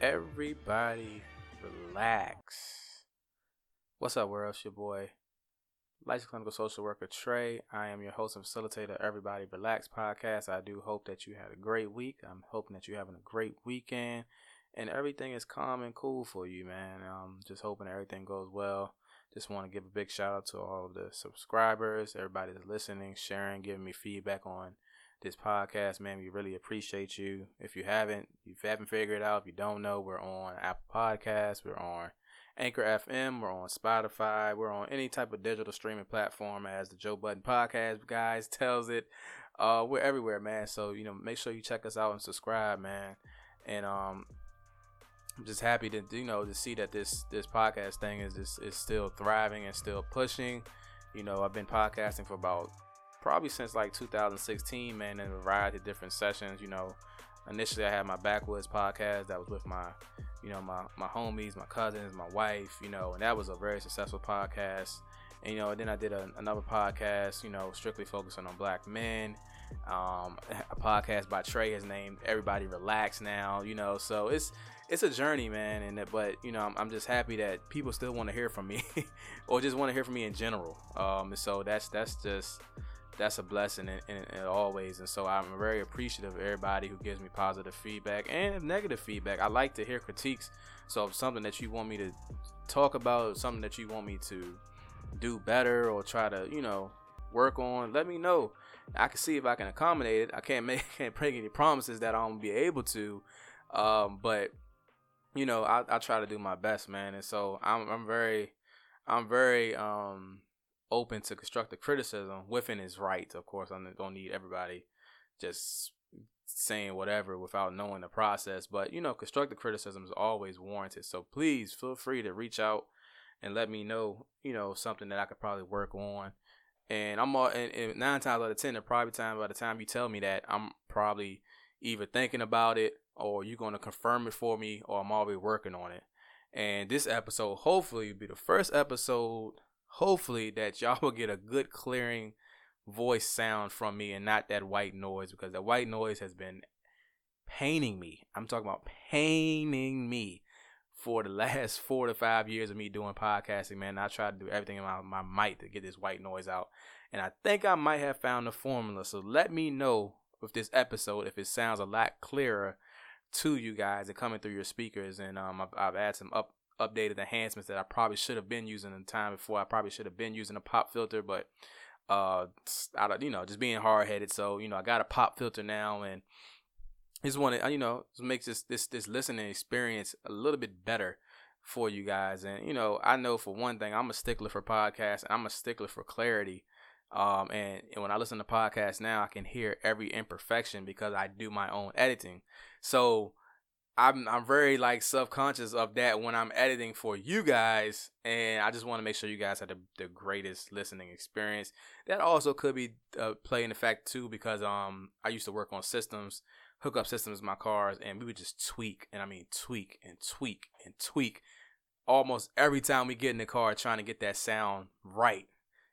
Everybody relax. What's up, world? It's your boy, licensed clinical social worker Trey. I am your host and facilitator of Everybody Relax podcast. I do hope that you had a great week. I'm hoping that you're having a great weekend and everything is calm and cool for you, man. Um, just hoping everything goes well. Just want to give a big shout out to all of the subscribers, everybody that's listening, sharing, giving me feedback on this podcast, man. We really appreciate you. If you haven't, if you haven't figured it out, if you don't know, we're on Apple Podcasts, we're on Anchor FM, we're on Spotify, we're on any type of digital streaming platform as the Joe Budden Podcast guys tells it. Uh, we're everywhere, man. So you know, make sure you check us out and subscribe, man. And um, I'm just happy to you know to see that this this podcast thing is is, is still thriving and still pushing. You know, I've been podcasting for about probably since like 2016, man, in a variety of different sessions. You know, initially I had my backwoods podcast that was with my, you know, my my homies, my cousins, my wife, you know, and that was a very successful podcast. And you know, then I did a, another podcast, you know, strictly focusing on black men. Um, a podcast by Trey is named "Everybody Relax" now, you know, so it's it's a journey, man. And that, but you know, I'm, I'm just happy that people still want to hear from me, or just want to hear from me in general. Um, so that's that's just that's a blessing in, in, in, always. And so I'm very appreciative of everybody who gives me positive feedback and negative feedback. I like to hear critiques. So if something that you want me to talk about, something that you want me to do better or try to, you know, work on, let me know. I can see if I can accommodate it. I can't make can't make any promises that I'm gonna be able to. Um, but you know, I, I try to do my best, man. And so I'm I'm very I'm very um open to constructive criticism within his rights. Of course, I don't need everybody just saying whatever without knowing the process. But you know, constructive criticism is always warranted. So please feel free to reach out and let me know, you know, something that I could probably work on. And I'm all and, and nine times out of ten, the private time by the time you tell me that, I'm probably either thinking about it or you're gonna confirm it for me or I'm already working on it. And this episode hopefully will be the first episode hopefully that y'all will get a good clearing voice sound from me and not that white noise because the white noise has been paining me. I'm talking about paining me for the last four to five years of me doing podcasting, man. I tried to do everything in my, my might to get this white noise out. And I think I might have found the formula. So let me know with this episode if it sounds a lot clearer to you guys and coming through your speakers. And um, I've, I've added some up updated enhancements that I probably should have been using in time before. I probably should have been using a pop filter, but uh, out of you know just being hard headed. So you know I got a pop filter now, and just want to you know makes this this this listening experience a little bit better for you guys. And you know I know for one thing I'm a stickler for podcasts. I'm a stickler for clarity. Um, and, and when I listen to podcasts now, I can hear every imperfection because I do my own editing. So I'm I'm very like subconscious of that when I'm editing for you guys, and I just want to make sure you guys have the, the greatest listening experience. That also could be uh, playing the fact too because um I used to work on systems, hook up systems in my cars, and we would just tweak, and I mean tweak and tweak and tweak, almost every time we get in the car trying to get that sound right,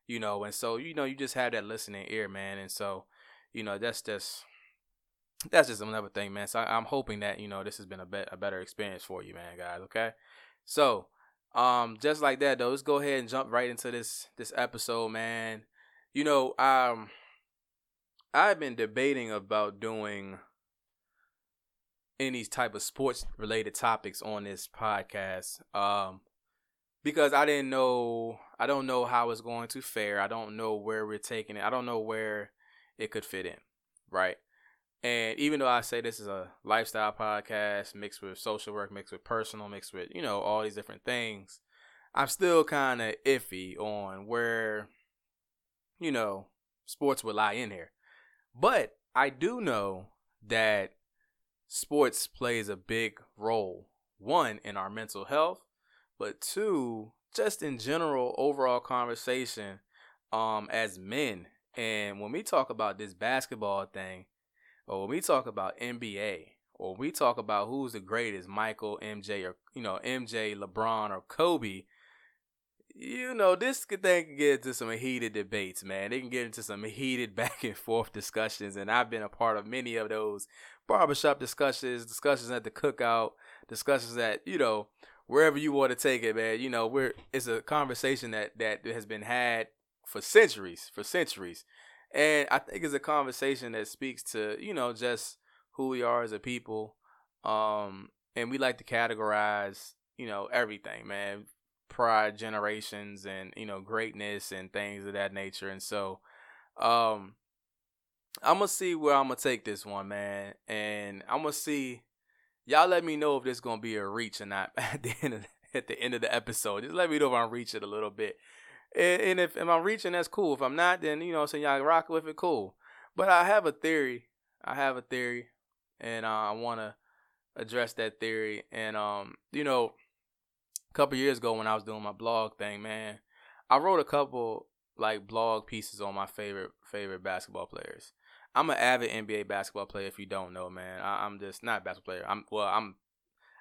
you know. And so you know you just have that listening ear, man, and so you know that's just that's just another thing, man. So I, am hoping that you know this has been a, be- a better experience for you, man, guys. Okay, so um, just like that though, let's go ahead and jump right into this this episode, man. You know, um, I've been debating about doing any type of sports related topics on this podcast, um, because I didn't know, I don't know how it's going to fare. I don't know where we're taking it. I don't know where it could fit in, right? And even though I say this is a lifestyle podcast mixed with social work, mixed with personal, mixed with, you know, all these different things, I'm still kind of iffy on where, you know, sports would lie in here. But I do know that sports plays a big role, one, in our mental health, but two, just in general overall conversation um as men. And when we talk about this basketball thing, but when we talk about NBA, or we talk about who's the greatest, Michael, MJ, or you know, MJ, LeBron, or Kobe, you know, this thing can get into some heated debates, man. They can get into some heated back and forth discussions, and I've been a part of many of those barbershop discussions, discussions at the cookout, discussions at you know wherever you want to take it, man. You know, we're it's a conversation that that has been had for centuries, for centuries, and I think it's a conversation that speaks to you know just who we are as a people, um, and we like to categorize you know everything, man. Pride generations and you know greatness and things of that nature. And so um i'm gonna see where i'm gonna take this one man. And i'm gonna see y'all let me know if this gonna be a reach or not at the end of at the end of the episode. Just let me know if i'm reaching a little bit and, and if, if i'm reaching that's cool if i'm not then you know so y'all rock with it cool but i have a theory i have a theory and uh, i want to address that theory and um you know a couple years ago when I was doing my blog thing, man, I wrote a couple like blog pieces on my favorite favorite basketball players. I'm an avid NBA basketball player. If you don't know, man, I, am just not a basketball player. I'm well, I'm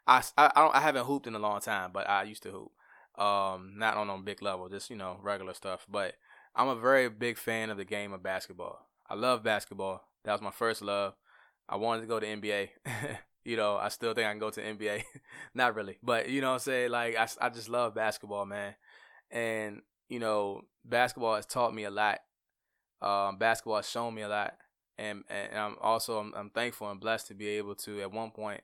I I I, I haven't hooped in a long time, but I used to hoop. Um, not on a big level, just you know regular stuff. But I'm a very big fan of the game of basketball. I love basketball. That was my first love. I wanted to go to NBA. you know, I still think I can go to NBA. Not really, but you know I'm saying? Like, I, I just love basketball, man. And, you know, basketball has taught me a lot. Um, basketball has shown me a lot. And, and I'm also, I'm, I'm thankful and blessed to be able to, at one point,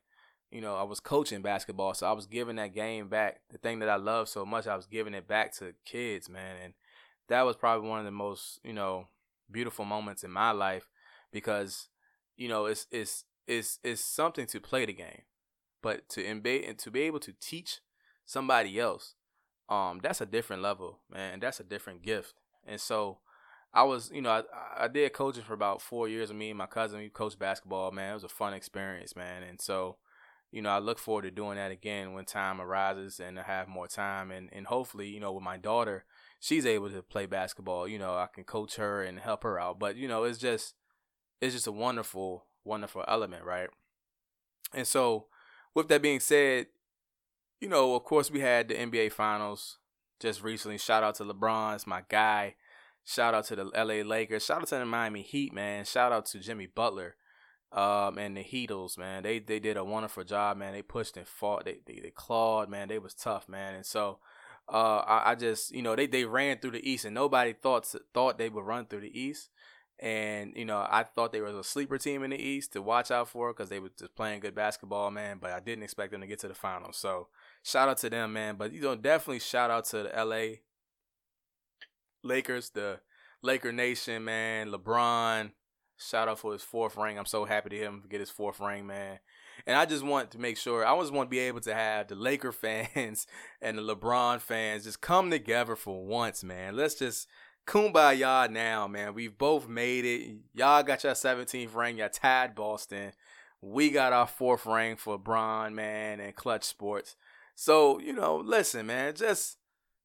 you know, I was coaching basketball. So I was giving that game back. The thing that I love so much, I was giving it back to kids, man. And that was probably one of the most, you know, beautiful moments in my life because, you know, it's, it's, is is something to play the game, but to embed and to be able to teach somebody else, um, that's a different level, man. That's a different gift. And so, I was, you know, I, I did coaching for about four years. With me and my cousin, we coached basketball. Man, it was a fun experience, man. And so, you know, I look forward to doing that again when time arises and I have more time. And and hopefully, you know, with my daughter, she's able to play basketball. You know, I can coach her and help her out. But you know, it's just it's just a wonderful wonderful element, right? And so, with that being said, you know, of course, we had the NBA Finals just recently. Shout out to LeBron, it's my guy. Shout out to the LA Lakers. Shout out to the Miami Heat, man. Shout out to Jimmy Butler um, and the Heatles, man. They they did a wonderful job, man. They pushed and fought. They they, they clawed, man. They was tough, man. And so, uh, I, I just you know they they ran through the East, and nobody thought thought they would run through the East. And you know, I thought they were a sleeper team in the East to watch out for because they were just playing good basketball, man. But I didn't expect them to get to the finals. So shout out to them, man. But you know, definitely shout out to the LA Lakers, the Laker Nation, man. LeBron, shout out for his fourth ring. I'm so happy to him get his fourth ring, man. And I just want to make sure I just want to be able to have the Laker fans and the LeBron fans just come together for once, man. Let's just kumbaya now, man. We've both made it. Y'all got your 17th ring. Y'all tied Boston. We got our fourth ring for Bron, man, and Clutch Sports. So, you know, listen, man, just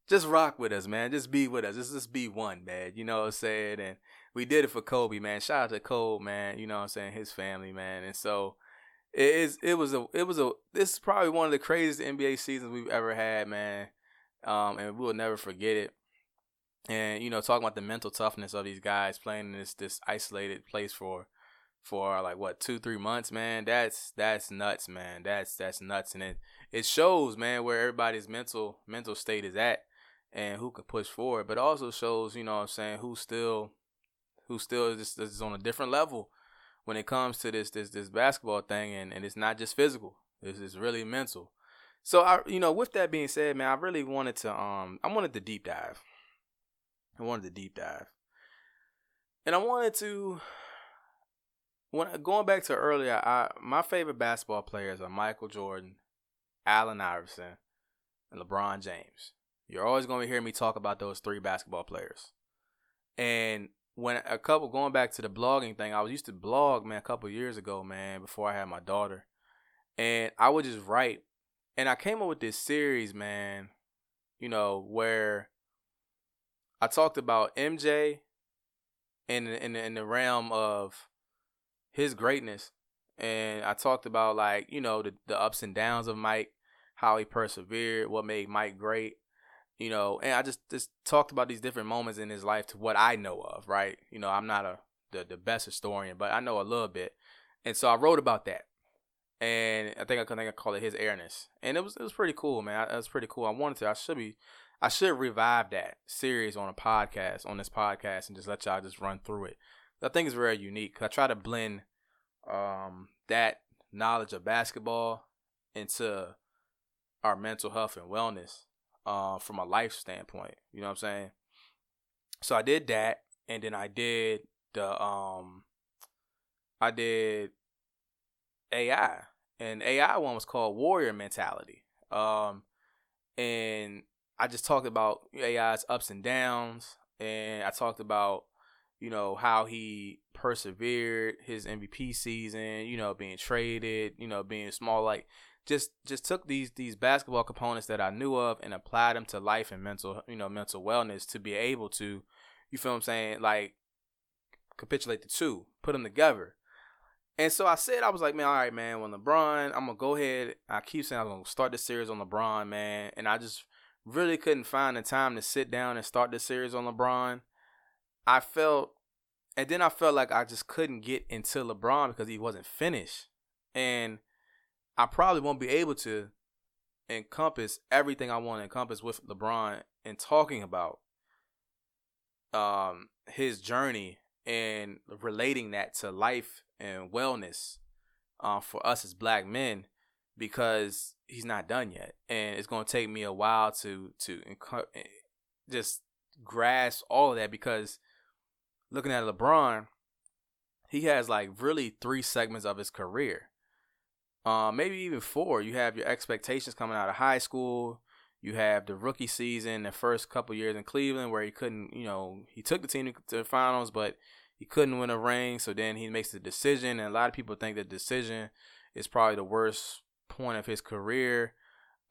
just rock with us, man. Just be with us. Just just be one, man. You know what I'm saying? And we did it for Kobe, man. Shout out to Kobe, man. You know what I'm saying? His family, man. And so it is it was a it was a this is probably one of the craziest NBA seasons we've ever had, man. Um, and we'll never forget it and you know talking about the mental toughness of these guys playing in this this isolated place for for like what two three months man that's that's nuts man that's that's nuts and it it shows man where everybody's mental mental state is at and who can push forward but also shows you know what i'm saying who still who still is, is on a different level when it comes to this this this basketball thing and, and it's not just physical this is really mental so i you know with that being said man i really wanted to um i wanted to deep dive I wanted to deep dive. And I wanted to when going back to earlier, I my favorite basketball players are Michael Jordan, Allen Iverson, and LeBron James. You're always going to hear me talk about those three basketball players. And when a couple going back to the blogging thing, I was used to blog, man, a couple years ago, man, before I had my daughter. And I would just write. And I came up with this series, man, you know, where I talked about MJ in in in the realm of his greatness, and I talked about like you know the the ups and downs of Mike, how he persevered, what made Mike great, you know, and I just just talked about these different moments in his life to what I know of, right? You know, I'm not a the, the best historian, but I know a little bit. And so I wrote about that. And I think I, think I call it his airness. And it was it was pretty cool, man. It was pretty cool. I wanted to I should be I should revive that series on a podcast, on this podcast and just let y'all just run through it. I think it's very unique. I try to blend um that knowledge of basketball into our mental health and wellness uh, from a life standpoint. You know what I'm saying? So I did that, and then I did the um, I did AI, and AI one was called Warrior Mentality. Um, and I just talked about AI's ups and downs, and I talked about you know how he persevered his MVP season, you know being traded, you know being small like just just took these these basketball components that I knew of and applied them to life and mental you know mental wellness to be able to you feel I'm saying like capitulate the two put them together. And so I said I was like man all right man when LeBron I'm gonna go ahead I keep saying I'm gonna start the series on LeBron man and I just really couldn't find the time to sit down and start the series on LeBron. I felt and then I felt like I just couldn't get into LeBron because he wasn't finished. And I probably won't be able to encompass everything I want to encompass with LeBron and talking about um his journey and relating that to life and wellness uh, for us as black men because he's not done yet. And it's going to take me a while to to just grasp all of that because looking at LeBron he has like really three segments of his career um, maybe even four. You have your expectations coming out of high school. You have the rookie season, the first couple years in Cleveland, where he couldn't, you know, he took the team to the finals, but he couldn't win a ring. So then he makes the decision, and a lot of people think the decision is probably the worst point of his career,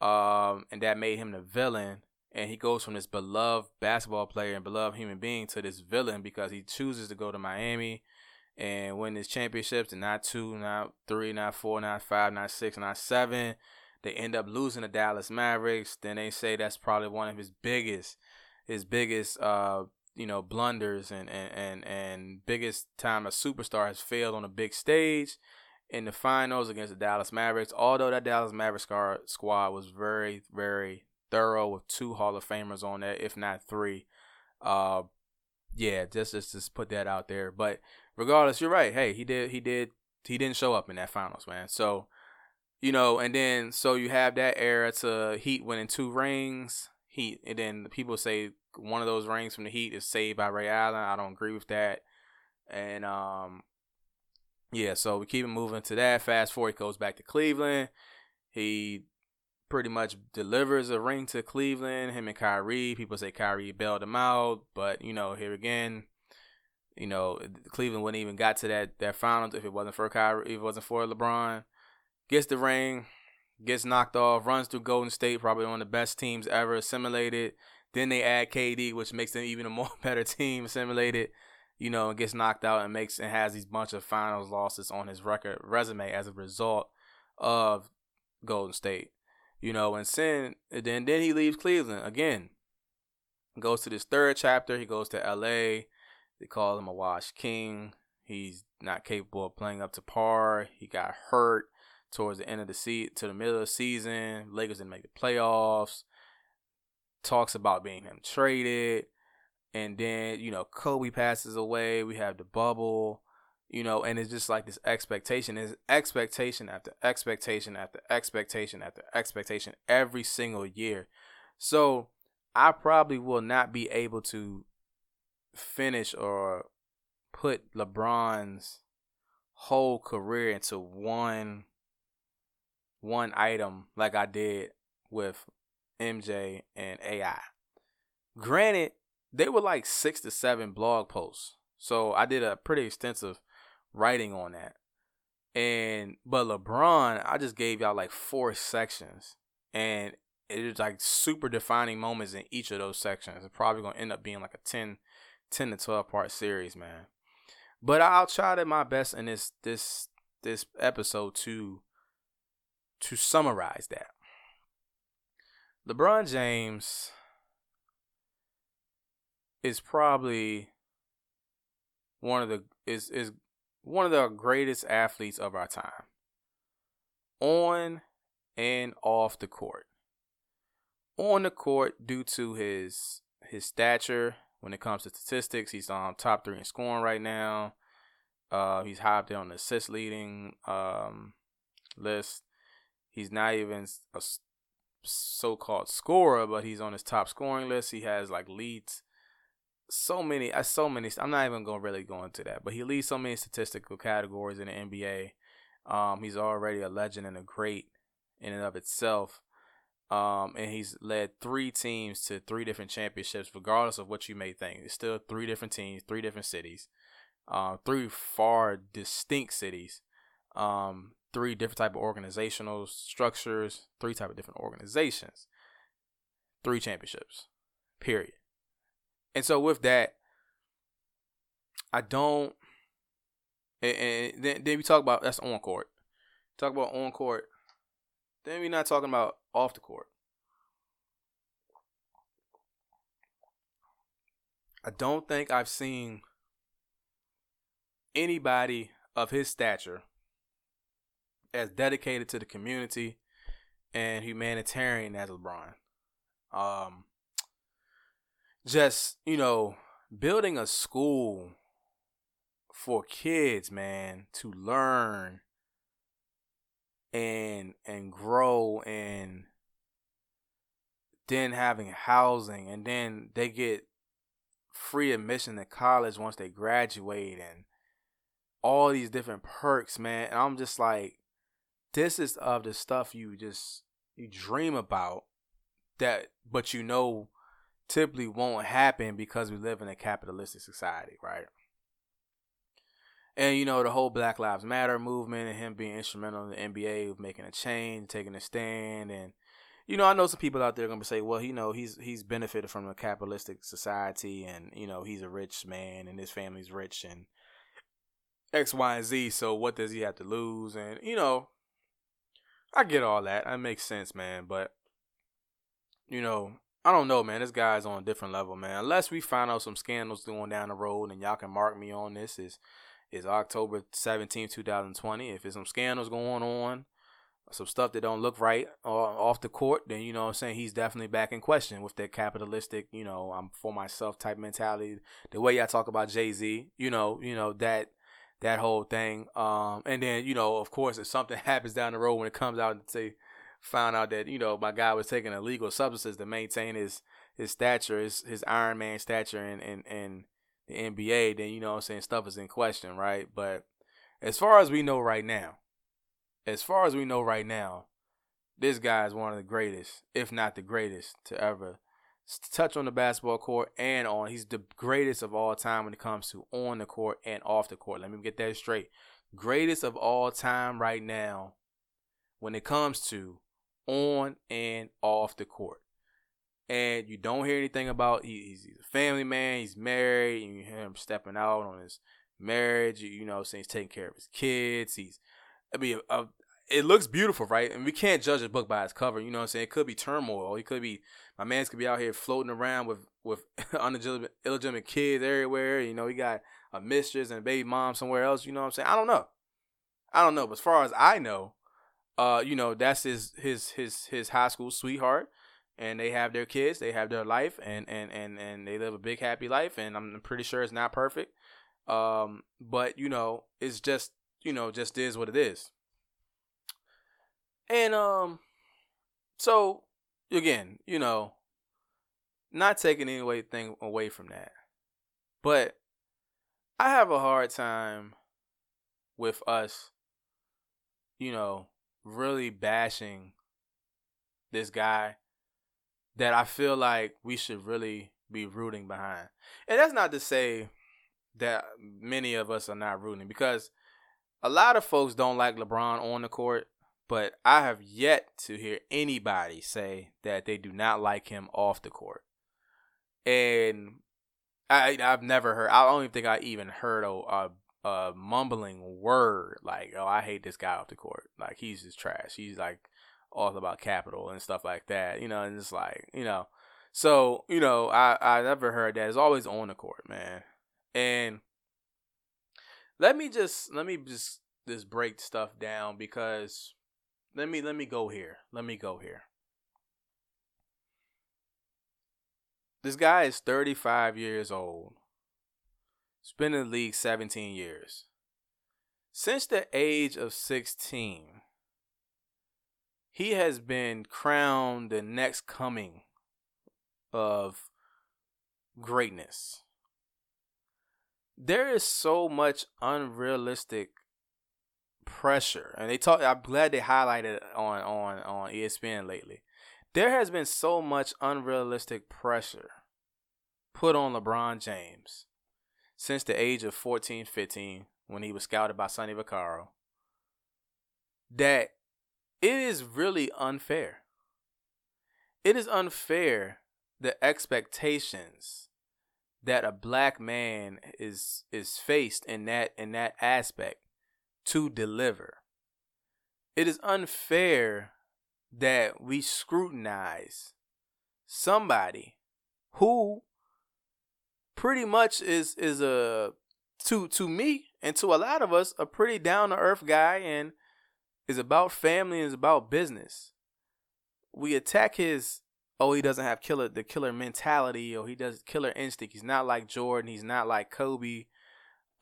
um, and that made him the villain. And he goes from this beloved basketball player and beloved human being to this villain because he chooses to go to Miami and win his championships and not two, not three, not four, not five, not six, not seven. They end up losing the Dallas Mavericks. Then they say that's probably one of his biggest his biggest uh you know blunders and and and, and biggest time a superstar has failed on a big stage in the finals against the Dallas Mavericks. Although that Dallas Mavericks squad was very very thorough with two Hall of Famers on there, if not three. Uh, yeah, just just just put that out there. But regardless, you're right. Hey, he did he did he didn't show up in that finals, man. So, you know, and then so you have that era to Heat winning two rings. Heat and then people say one of those rings from the Heat is saved by Ray Allen. I don't agree with that. And um yeah, so we keep moving to that. Fast forward, he goes back to Cleveland. He pretty much delivers a ring to Cleveland. Him and Kyrie. People say Kyrie bailed him out, but you know, here again, you know, Cleveland wouldn't even got to that that finals if it wasn't for Kyrie, if it wasn't for LeBron. Gets the ring, gets knocked off, runs through Golden State, probably one of the best teams ever assimilated. Then they add KD, which makes them even a more better team assimilated. You know, and gets knocked out and makes and has these bunch of finals losses on his record resume as a result of Golden State. You know, and then then then he leaves Cleveland again. Goes to this third chapter. He goes to LA they call him a wash king. He's not capable of playing up to par. He got hurt towards the end of the season, to the middle of the season. Lakers didn't make the playoffs. Talks about being him traded. And then, you know, Kobe passes away. We have the bubble, you know, and it's just like this expectation is expectation after expectation after expectation after expectation every single year. So I probably will not be able to finish or put LeBron's whole career into one one item like I did with MJ and AI. Granted, they were like 6 to 7 blog posts. So I did a pretty extensive writing on that. And but LeBron, I just gave y'all like four sections. And it is like super defining moments in each of those sections. It's probably gonna end up being like a 10 10 to 12 part series, man. But I'll try to my best in this this this episode to to summarize that. LeBron James is probably one of the is is one of the greatest athletes of our time. On and off the court. On the court due to his his stature when it comes to statistics, he's on top 3 in scoring right now. Uh, he's high up there on the assist leading um, list. He's not even a so-called scorer, but he's on his top scoring list. He has like leads so many, uh, so many. I'm not even gonna really go into that, but he leads so many statistical categories in the NBA. Um, he's already a legend and a great in and of itself. Um, and he's led three teams to three different championships, regardless of what you may think. It's still three different teams, three different cities, uh, three far distinct cities. Um, three different type of organizational structures, three type of different organizations, three championships, period. And so with that, I don't. And, and then, then we talk about that's on court. Talk about on court. Then we're not talking about off the court. I don't think I've seen anybody of his stature as dedicated to the community and humanitarian as LeBron. Um, just you know, building a school for kids, man, to learn and and grow and then having housing and then they get free admission to college once they graduate and all these different perks, man. And I'm just like, this is of the stuff you just you dream about that but you know typically won't happen because we live in a capitalistic society right and you know the whole black lives matter movement and him being instrumental in the nba of making a change taking a stand and you know i know some people out there are to say well you know he's he's benefited from a capitalistic society and you know he's a rich man and his family's rich and x y and z so what does he have to lose and you know I get all that. That makes sense, man. But you know, I don't know, man. This guy's on a different level, man. Unless we find out some scandals going down the road, and y'all can mark me on this is is October 17, 2020. If there's some scandals going on, some stuff that don't look right uh, off the court, then you know I'm saying he's definitely back in question with that capitalistic, you know, I'm for myself type mentality. The way y'all talk about Jay Z, you know, you know that that whole thing. Um, and then you know, of course, if something happens down the road when it comes out and say found out that you know my guy was taking illegal substances to maintain his his stature, his his Iron Man stature and in, in the NBA, then you know I'm saying stuff is in question, right? But as far as we know right now, as far as we know right now, this guy is one of the greatest, if not the greatest, to ever touch on the basketball court and on. He's the greatest of all time when it comes to on the court and off the court. Let me get that straight. Greatest of all time right now when it comes to on and off the court. And you don't hear anything about he's, he's a family man, he's married, and you hear him stepping out on his marriage, you know, saying he's taking care of his kids. He's I mean, a, it looks beautiful, right? And we can't judge a book by its cover. You know what I'm saying? It could be turmoil. It could be my man's could be out here floating around with with illegitimate, illegitimate kids everywhere. You know, he got a mistress and a baby mom somewhere else. You know what I'm saying? I don't know. I don't know. But as far as I know, uh, you know, that's his his his his high school sweetheart, and they have their kids, they have their life, and and and and they live a big happy life. And I'm pretty sure it's not perfect. Um, but you know, it's just you know, just is what it is. And um, so again, you know, not taking anything away from that, but I have a hard time with us, you know, really bashing this guy that I feel like we should really be rooting behind. And that's not to say that many of us are not rooting because a lot of folks don't like LeBron on the court but I have yet to hear anybody say that they do not like him off the court. And I I've never heard. I don't even think I even heard a, a, a mumbling word like, "Oh, I hate this guy off the court." Like he's just trash. He's like all about capital and stuff like that. You know, and it's like you know. So, you know, I, I never heard that. It's always on the court, man. And let me just let me just just break stuff down because let me let me go here. Let me go here. This guy is 35 years old. He's been in the league 17 years. Since the age of 16, he has been crowned the next coming of greatness. There is so much unrealistic pressure, and they talk. I'm glad they highlighted on on on ESPN lately. There has been so much unrealistic pressure put on LeBron James since the age of 14, 15, when he was scouted by Sonny Vaccaro, that it is really unfair. It is unfair the expectations that a black man is is faced in that in that aspect to deliver. It is unfair that we scrutinize somebody who pretty much is is a to to me and to a lot of us a pretty down to earth guy and is about family and is about business. We attack his oh he doesn't have killer the killer mentality or he does killer instinct. He's not like Jordan. He's not like Kobe.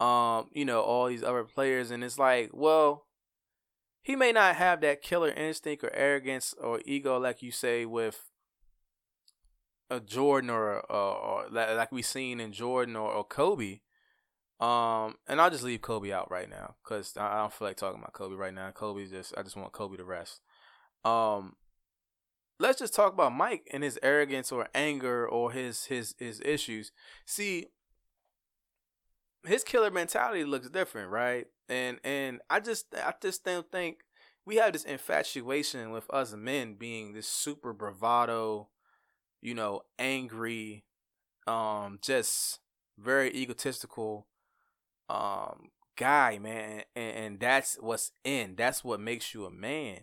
Um, you know all these other players, and it's like, well, he may not have that killer instinct or arrogance or ego like you say with a Jordan or, or, or like we seen in Jordan or, or Kobe. Um, and I'll just leave Kobe out right now because I don't feel like talking about Kobe right now. Kobe's just I just want Kobe to rest. Um, let's just talk about Mike and his arrogance or anger or his his his issues. See, his killer mentality looks different, right? And and I just I just don't think we have this infatuation with us men being this super bravado, you know, angry, um, just very egotistical um guy, man, and, and that's what's in. That's what makes you a man.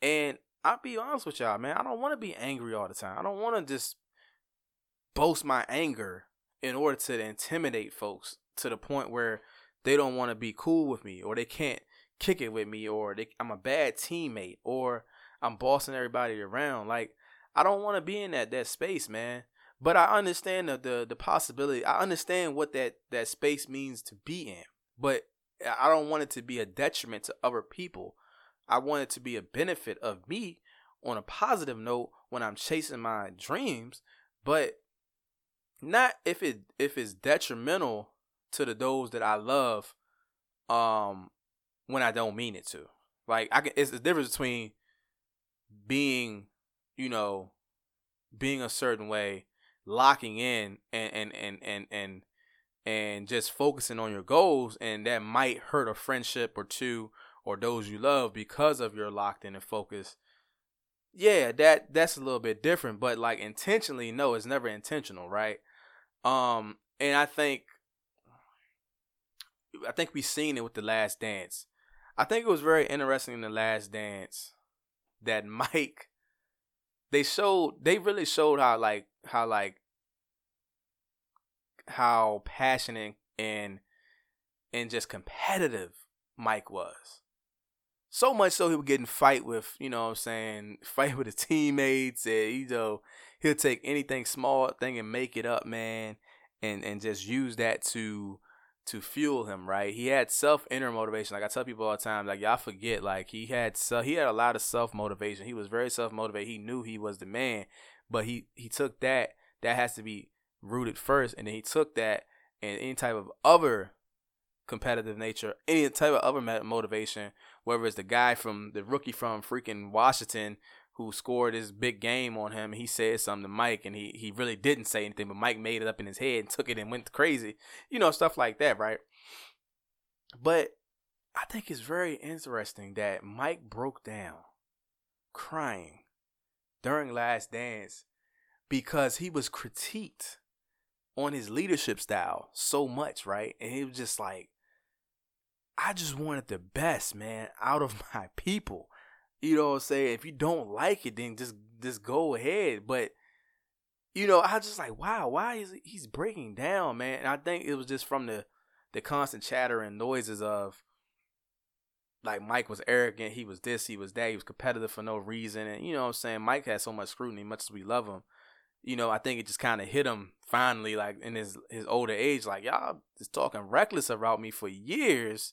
And I'll be honest with y'all, man. I don't want to be angry all the time. I don't want to just boast my anger in order to intimidate folks to the point where they don't want to be cool with me or they can't kick it with me or they, I'm a bad teammate or I'm bossing everybody around. Like I don't want to be in that that space, man. But I understand the, the the possibility. I understand what that that space means to be in. But I don't want it to be a detriment to other people. I want it to be a benefit of me on a positive note when I'm chasing my dreams, but not if it if it's detrimental to the those that I love um when I don't mean it to. Like I can it's the difference between being, you know, being a certain way locking in and and and and and and just focusing on your goals and that might hurt a friendship or two or those you love because of your locked in and focus. Yeah that that's a little bit different but like intentionally no it's never intentional right? Um and i think i think we've seen it with the last dance. I think it was very interesting in the last dance that mike they showed they really showed how like how like how passionate and and just competitive Mike was. So much so he would get in fight with, you know what I'm saying, fight with his teammates and you know, he'll take anything small thing and make it up, man, and and just use that to to fuel him, right? He had self inner motivation. Like I tell people all the time, like y'all forget, like he had so he had a lot of self motivation. He was very self motivated. He knew he was the man, but he he took that. That has to be rooted first, and then he took that and any type of other competitive nature, any type of other motivation, whether it's the guy from the rookie from freaking Washington who scored his big game on him. He said something to Mike, and he he really didn't say anything, but Mike made it up in his head and took it and went crazy. You know, stuff like that, right? But I think it's very interesting that Mike broke down, crying during Last Dance because he was critiqued on his leadership style so much, right? And he was just like, I just wanted the best, man, out of my people. You know what I'm saying? If you don't like it, then just just go ahead. But you know, I was just like, wow, why is he, he's breaking down, man? And I think it was just from the the constant chatter and noises of like Mike was arrogant, he was this, he was that, he was competitive for no reason, and you know what I'm saying. Mike had so much scrutiny, much as we love him. You know, I think it just kind of hit him finally, like in his his older age, like y'all just talking reckless about me for years,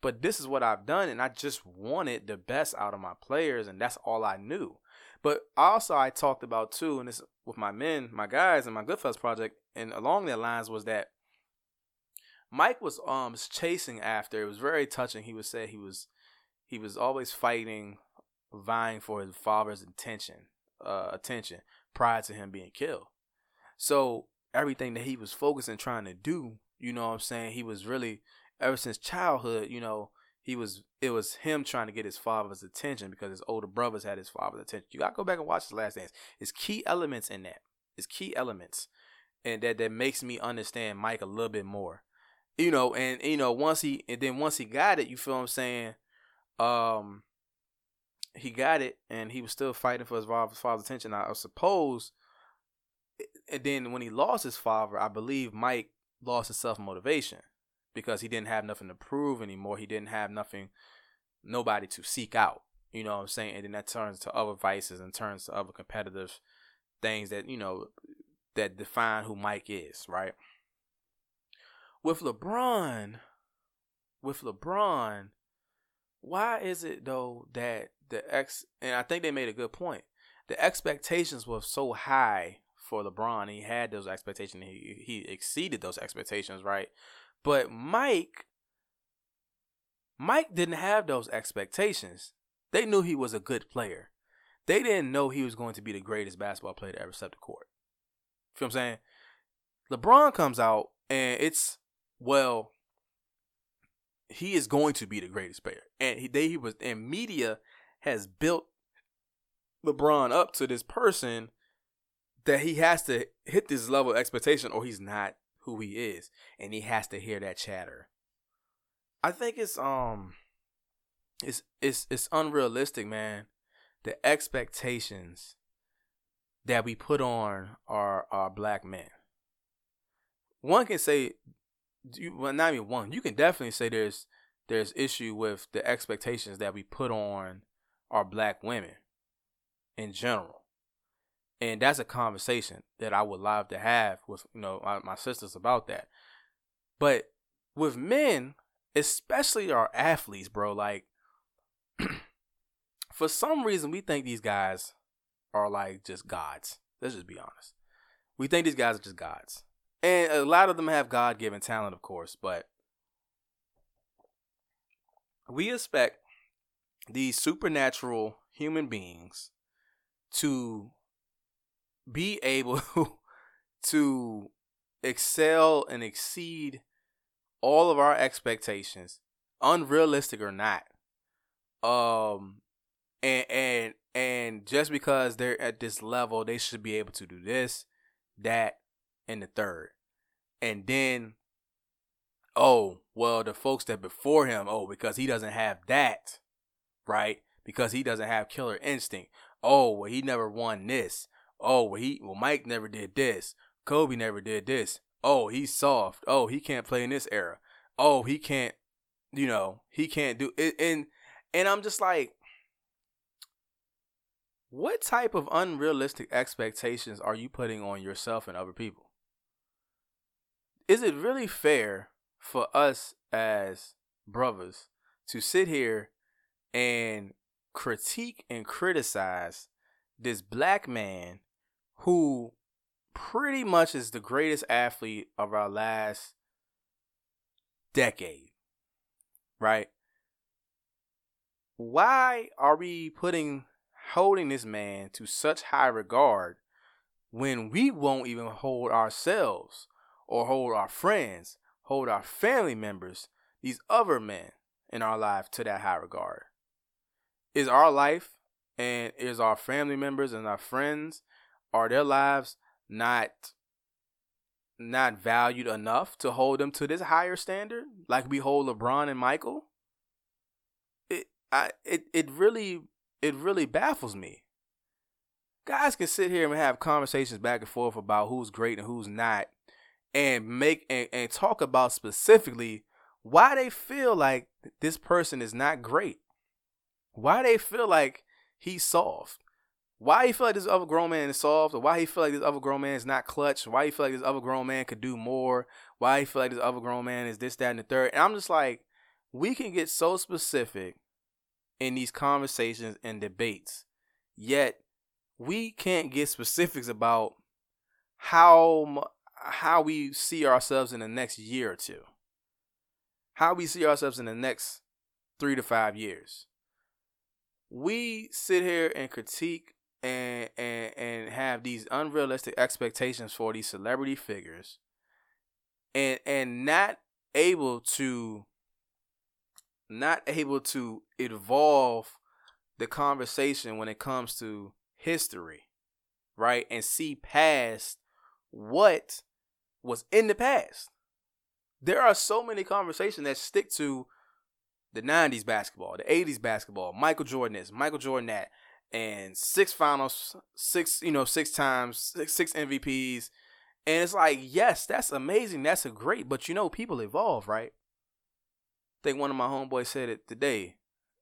but this is what I've done, and I just wanted the best out of my players, and that's all I knew. But also, I talked about too, and this with my men, my guys, and my Goodfellas project, and along their lines was that Mike was um chasing after. It was very touching. He would say he was he was always fighting, vying for his father's attention, uh, attention prior to him being killed. So everything that he was focusing trying to do, you know what I'm saying, he was really ever since childhood, you know, he was it was him trying to get his father's attention because his older brothers had his father's attention. You gotta go back and watch the last dance. It's key elements in that. It's key elements. And that that makes me understand Mike a little bit more. You know, and you know, once he and then once he got it, you feel I'm saying? Um he got it and he was still fighting for his father's attention. I suppose and then when he lost his father, I believe Mike lost his self motivation because he didn't have nothing to prove anymore. He didn't have nothing, nobody to seek out. You know what I'm saying? And then that turns to other vices and turns to other competitive things that, you know, that define who Mike is, right? With LeBron, with LeBron, why is it though that the ex and I think they made a good point. The expectations were so high for LeBron. He had those expectations. He he exceeded those expectations, right? But Mike, Mike didn't have those expectations. They knew he was a good player. They didn't know he was going to be the greatest basketball player to ever step the court. Feel what I'm saying? LeBron comes out and it's well, he is going to be the greatest player, and he they he was and media has built LeBron up to this person that he has to hit this level of expectation or he's not who he is and he has to hear that chatter. I think it's um it's it's it's unrealistic, man. The expectations that we put on our our black men. One can say you well not even one, you can definitely say there's there's issue with the expectations that we put on our black women in general and that's a conversation that I would love to have with you know my, my sisters about that. But with men, especially our athletes, bro, like for some reason we think these guys are like just gods. Let's just be honest. We think these guys are just gods. And a lot of them have God given talent, of course, but we expect these supernatural human beings to be able to excel and exceed all of our expectations, unrealistic or not. Um and and and just because they're at this level, they should be able to do this, that, and the third. And then oh, well, the folks that before him, oh, because he doesn't have that, right? Because he doesn't have killer instinct. Oh, well, he never won this oh well he well Mike never did this. Kobe never did this. Oh, he's soft. Oh, he can't play in this era. Oh, he can't you know, he can't do it and and I'm just like what type of unrealistic expectations are you putting on yourself and other people? Is it really fair for us as brothers to sit here and critique and criticize this black man who pretty much is the greatest athlete of our last decade, right? Why are we putting holding this man to such high regard when we won't even hold ourselves or hold our friends, hold our family members, these other men in our life to that high regard? Is our life and is our family members and our friends are their lives not not valued enough to hold them to this higher standard like we hold LeBron and Michael? It I it it really it really baffles me. guys can sit here and have conversations back and forth about who's great and who's not and make and, and talk about specifically why they feel like this person is not great. Why they feel like he's soft. Why he feel like this other grown man is soft or why he feel like this other grown man is not clutch why he feel like this other grown man could do more why he feel like this other grown man is this that and the third. And i'm just like we can get so specific in these conversations and debates yet we can't get specifics about how how we see ourselves in the next year or two. How we see ourselves in the next 3 to 5 years. We sit here and critique and and and have these unrealistic expectations for these celebrity figures and and not able to not able to evolve the conversation when it comes to history, right? And see past what was in the past. There are so many conversations that stick to the 90s basketball, the 80s basketball, Michael Jordan is, Michael Jordan that, and six finals, six, you know, six times, six, six MVPs. And it's like, yes, that's amazing. That's a great, but you know, people evolve, right? I think one of my homeboys said it today,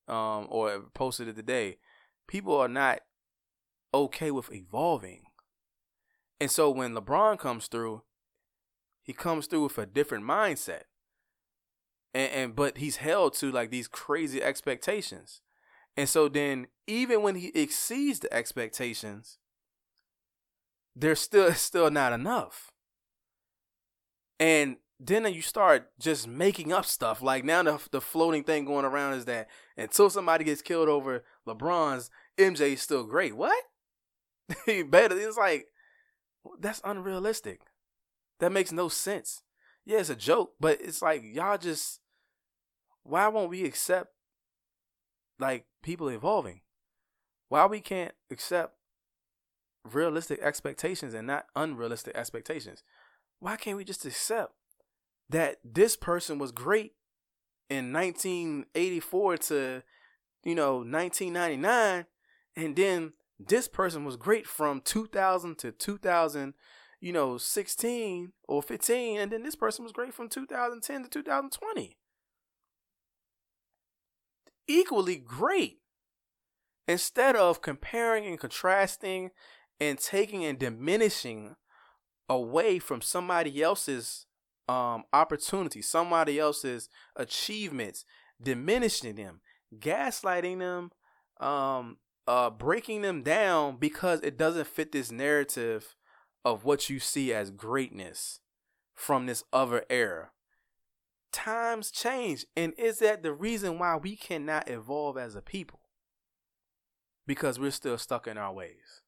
um, or posted it today. People are not okay with evolving. And so when LeBron comes through, he comes through with a different mindset. And, and but he's held to like these crazy expectations. And so then even when he exceeds the expectations, there's still still not enough. And then you start just making up stuff. Like now the the floating thing going around is that until somebody gets killed over LeBron's, MJ is still great. What? he better. It's like that's unrealistic. That makes no sense. Yeah, it's a joke, but it's like y'all just why won't we accept like people evolving? Why we can't accept realistic expectations and not unrealistic expectations? Why can't we just accept that this person was great in 1984 to you know 1999 and then this person was great from 2000 to 2000 you know 16 or 15 and then this person was great from 2010 to 2020 equally great. Instead of comparing and contrasting and taking and diminishing away from somebody else's um opportunity somebody else's achievements diminishing them gaslighting them um uh, breaking them down because it doesn't fit this narrative of what you see as greatness from this other era. Times change, and is that the reason why we cannot evolve as a people? Because we're still stuck in our ways.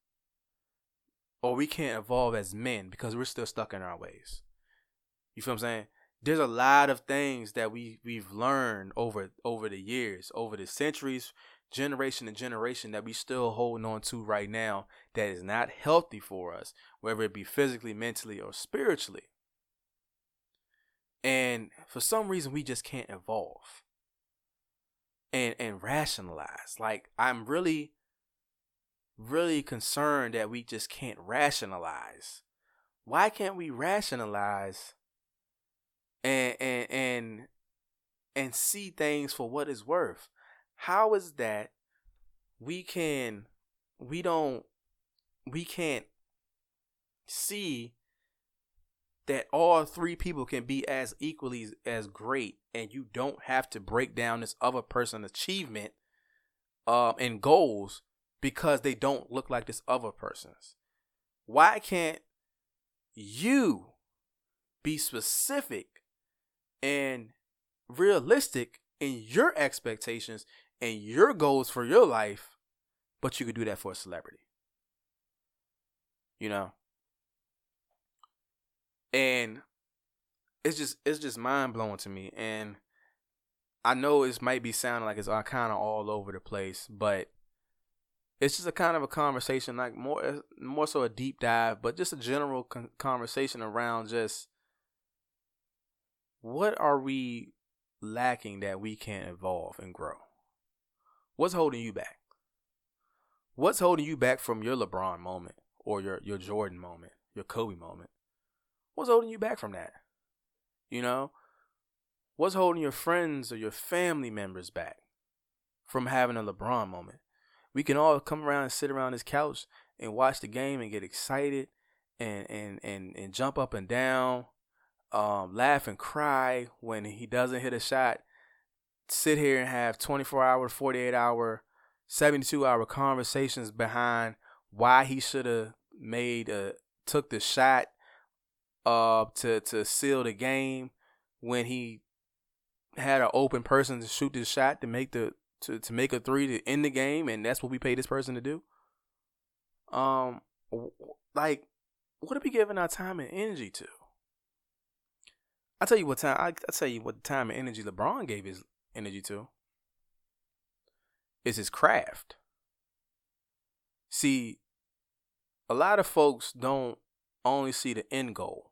Or we can't evolve as men because we're still stuck in our ways. You feel what I'm saying? There's a lot of things that we we've learned over over the years, over the centuries, generation to generation that we still holding on to right now that is not healthy for us, whether it be physically, mentally, or spiritually. And for some reason we just can't evolve and and rationalize. Like I'm really really concerned that we just can't rationalize. Why can't we rationalize and and and and see things for what it's worth? How is that we can we don't we can't see that all three people can be as equally as great and you don't have to break down this other person's achievement um and goals because they don't look like this other person's. Why can't you be specific and realistic in your expectations and your goals for your life, but you could do that for a celebrity. You know? And it's just it's just mind blowing to me. And I know it might be sounding like it's kind of all over the place, but it's just a kind of a conversation, like more eh, more so a deep dive, but just a general con- conversation around just what are we lacking that we can't evolve and grow. What's holding you back? What's holding you back from your LeBron moment or your your Jordan moment, your Kobe moment? What's holding you back from that? You know, what's holding your friends or your family members back from having a LeBron moment? We can all come around and sit around this couch and watch the game and get excited and and and, and jump up and down, um, laugh and cry when he doesn't hit a shot. Sit here and have 24 hour, 48 hour, 72 hour conversations behind why he should have made a took the shot uh to to seal the game when he had an open person to shoot the shot to make the to, to make a three to end the game and that's what we paid this person to do? Um like what are we giving our time and energy to? I tell you what time I, I tell you what time and energy lebron gave his energy to is his craft see a lot of folks don't only see the end goal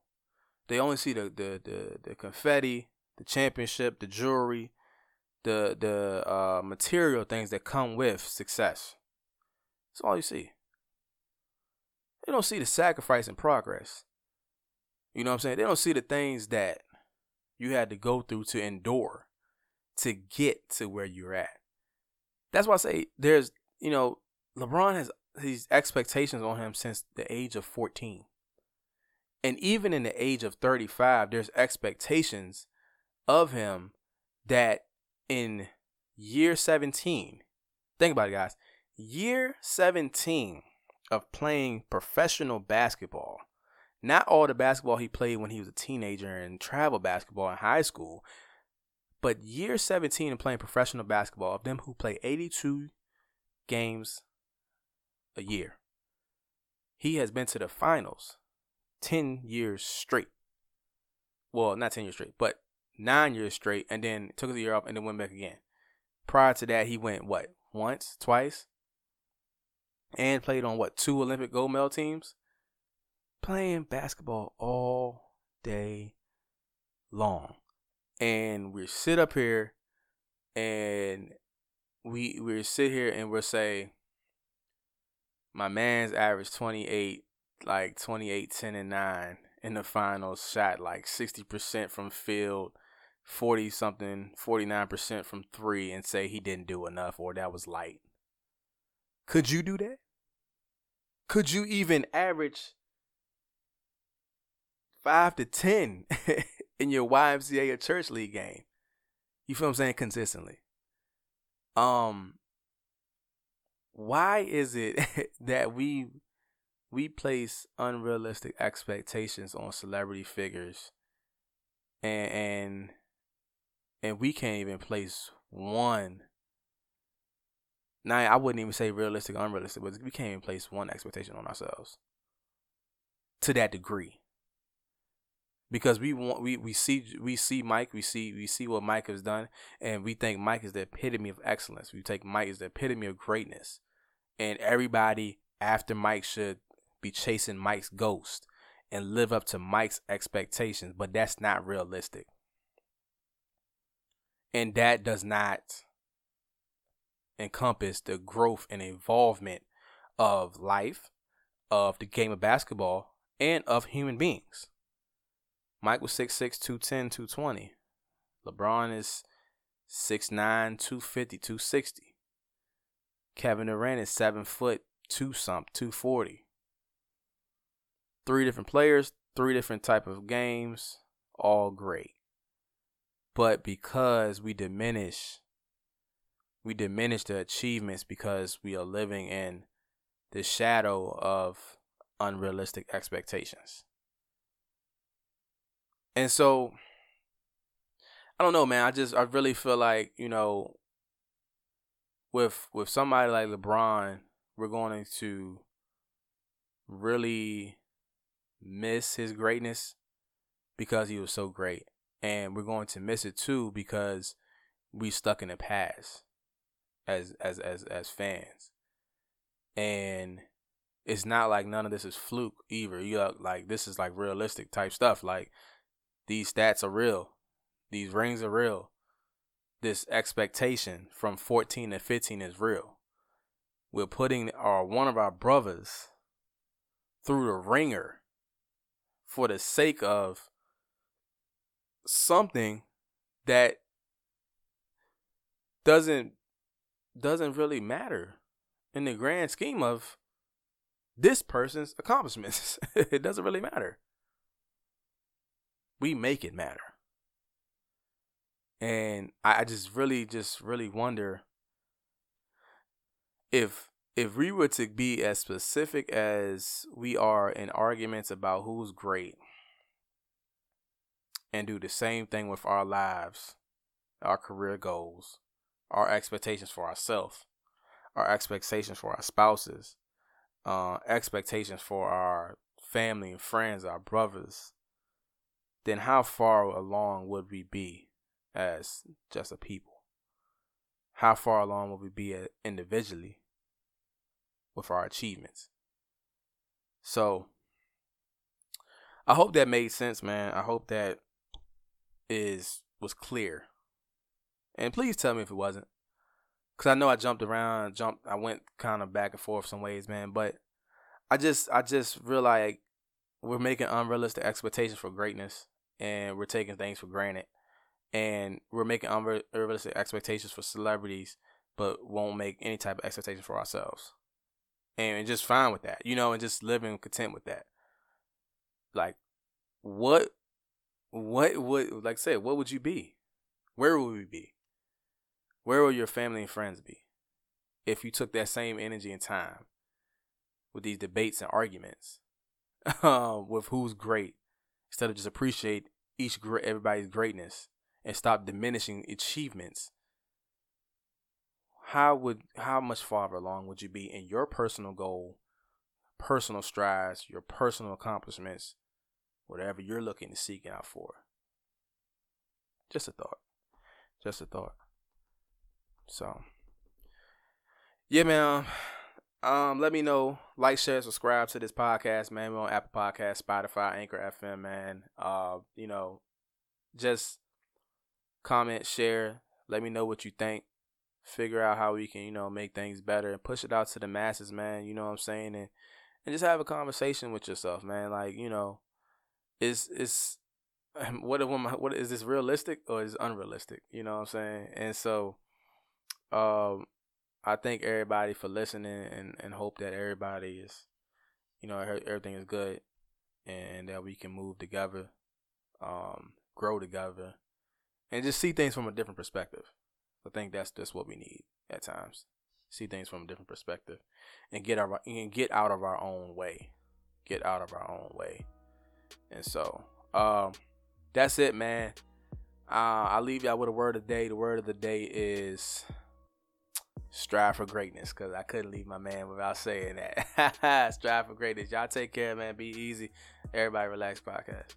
they only see the the the, the confetti, the championship, the jewelry, the the uh, material things that come with success. That's all you see. They don't see the sacrifice and progress. You know what I'm saying? They don't see the things that you had to go through to endure to get to where you're at. That's why I say there's, you know, LeBron has these expectations on him since the age of 14. And even in the age of 35, there's expectations of him that in year 17, think about it, guys, year 17 of playing professional basketball, not all the basketball he played when he was a teenager and travel basketball in high school, but year 17 of playing professional basketball, of them who play 82 games a year, he has been to the finals 10 years straight. Well, not 10 years straight, but nine years straight, and then took a year off and then went back again. Prior to that, he went what? Once, twice? And played on what? Two Olympic gold medal teams? Playing basketball all day long. And we sit up here and we we sit here and we'll say my man's average 28 like 28, 10, and 9 in the finals, shot like 60% from field, 40 something, 49% from three, and say he didn't do enough or that was light. Could you do that? Could you even average five to 10 in your YMCA or church league game? You feel I'm saying? Consistently. Um, why is it that we we place unrealistic expectations on celebrity figures and and and we can't even place one now I wouldn't even say realistic unrealistic, but we can't even place one expectation on ourselves to that degree. Because we want we, we see we see Mike, we see we see what Mike has done, and we think Mike is the epitome of excellence. We take Mike as the epitome of greatness. And everybody after Mike should be chasing Mike's ghost and live up to Mike's expectations, but that's not realistic. And that does not encompass the growth and involvement of life, of the game of basketball, and of human beings. Was 6'6, 210, 220. LeBron is 6'9, 250, 260. Kevin Durant is 7 foot, 2 something, 240 three different players, three different type of games, all great. But because we diminish we diminish the achievements because we are living in the shadow of unrealistic expectations. And so I don't know, man. I just I really feel like, you know, with with somebody like LeBron, we're going to really miss his greatness because he was so great. And we're going to miss it too because we stuck in the past as as as as fans. And it's not like none of this is fluke either. You know, like this is like realistic type stuff. Like these stats are real. These rings are real. This expectation from 14 to 15 is real. we're putting our one of our brothers through the ringer for the sake of something that doesn't doesn't really matter in the grand scheme of this person's accomplishments. it doesn't really matter. We make it matter. And I just really, just really wonder if if we were to be as specific as we are in arguments about who's great and do the same thing with our lives, our career goals, our expectations for ourselves, our expectations for our spouses, uh, expectations for our family and friends, our brothers, then how far along would we be as just a people? How far along would we be individually with our achievements? So, I hope that made sense, man. I hope that is was clear. And please tell me if it wasn't. Cause I know I jumped around, jumped I went kind of back and forth some ways, man. But I just I just realized we're making unrealistic expectations for greatness and we're taking things for granted. And we're making unrealistic expectations for celebrities, but won't make any type of expectation for ourselves. And just fine with that, you know, and just living content with that. Like, what what would like I said, what would you be? Where would we be? Where will your family and friends be if you took that same energy and time with these debates and arguments um, with who's great instead of just appreciate each everybody's greatness and stop diminishing achievements? How would how much farther along would you be in your personal goal, personal strides, your personal accomplishments, whatever you're looking to seek out for? Just a thought. Just a thought. So, yeah, man. Um, let me know. Like, share, subscribe to this podcast, man. We're on Apple Podcast, Spotify, Anchor FM, man. Uh, you know, just comment, share. Let me know what you think. Figure out how we can, you know, make things better and push it out to the masses, man. You know what I'm saying? And and just have a conversation with yourself, man. Like, you know, is it's what am I, what is this realistic or is unrealistic? You know what I'm saying? And so um, I thank everybody for listening and, and hope that everybody is, you know, everything is good and that we can move together, um, grow together, and just see things from a different perspective. I think that's just what we need at times. See things from a different perspective and get our and get out of our own way. Get out of our own way. And so, um, that's it, man. Uh, I'll leave y'all with a word of the day. The word of the day is strive for greatness because I couldn't leave my man without saying that. strive for greatness. Y'all take care, man. Be easy. Everybody relax podcast.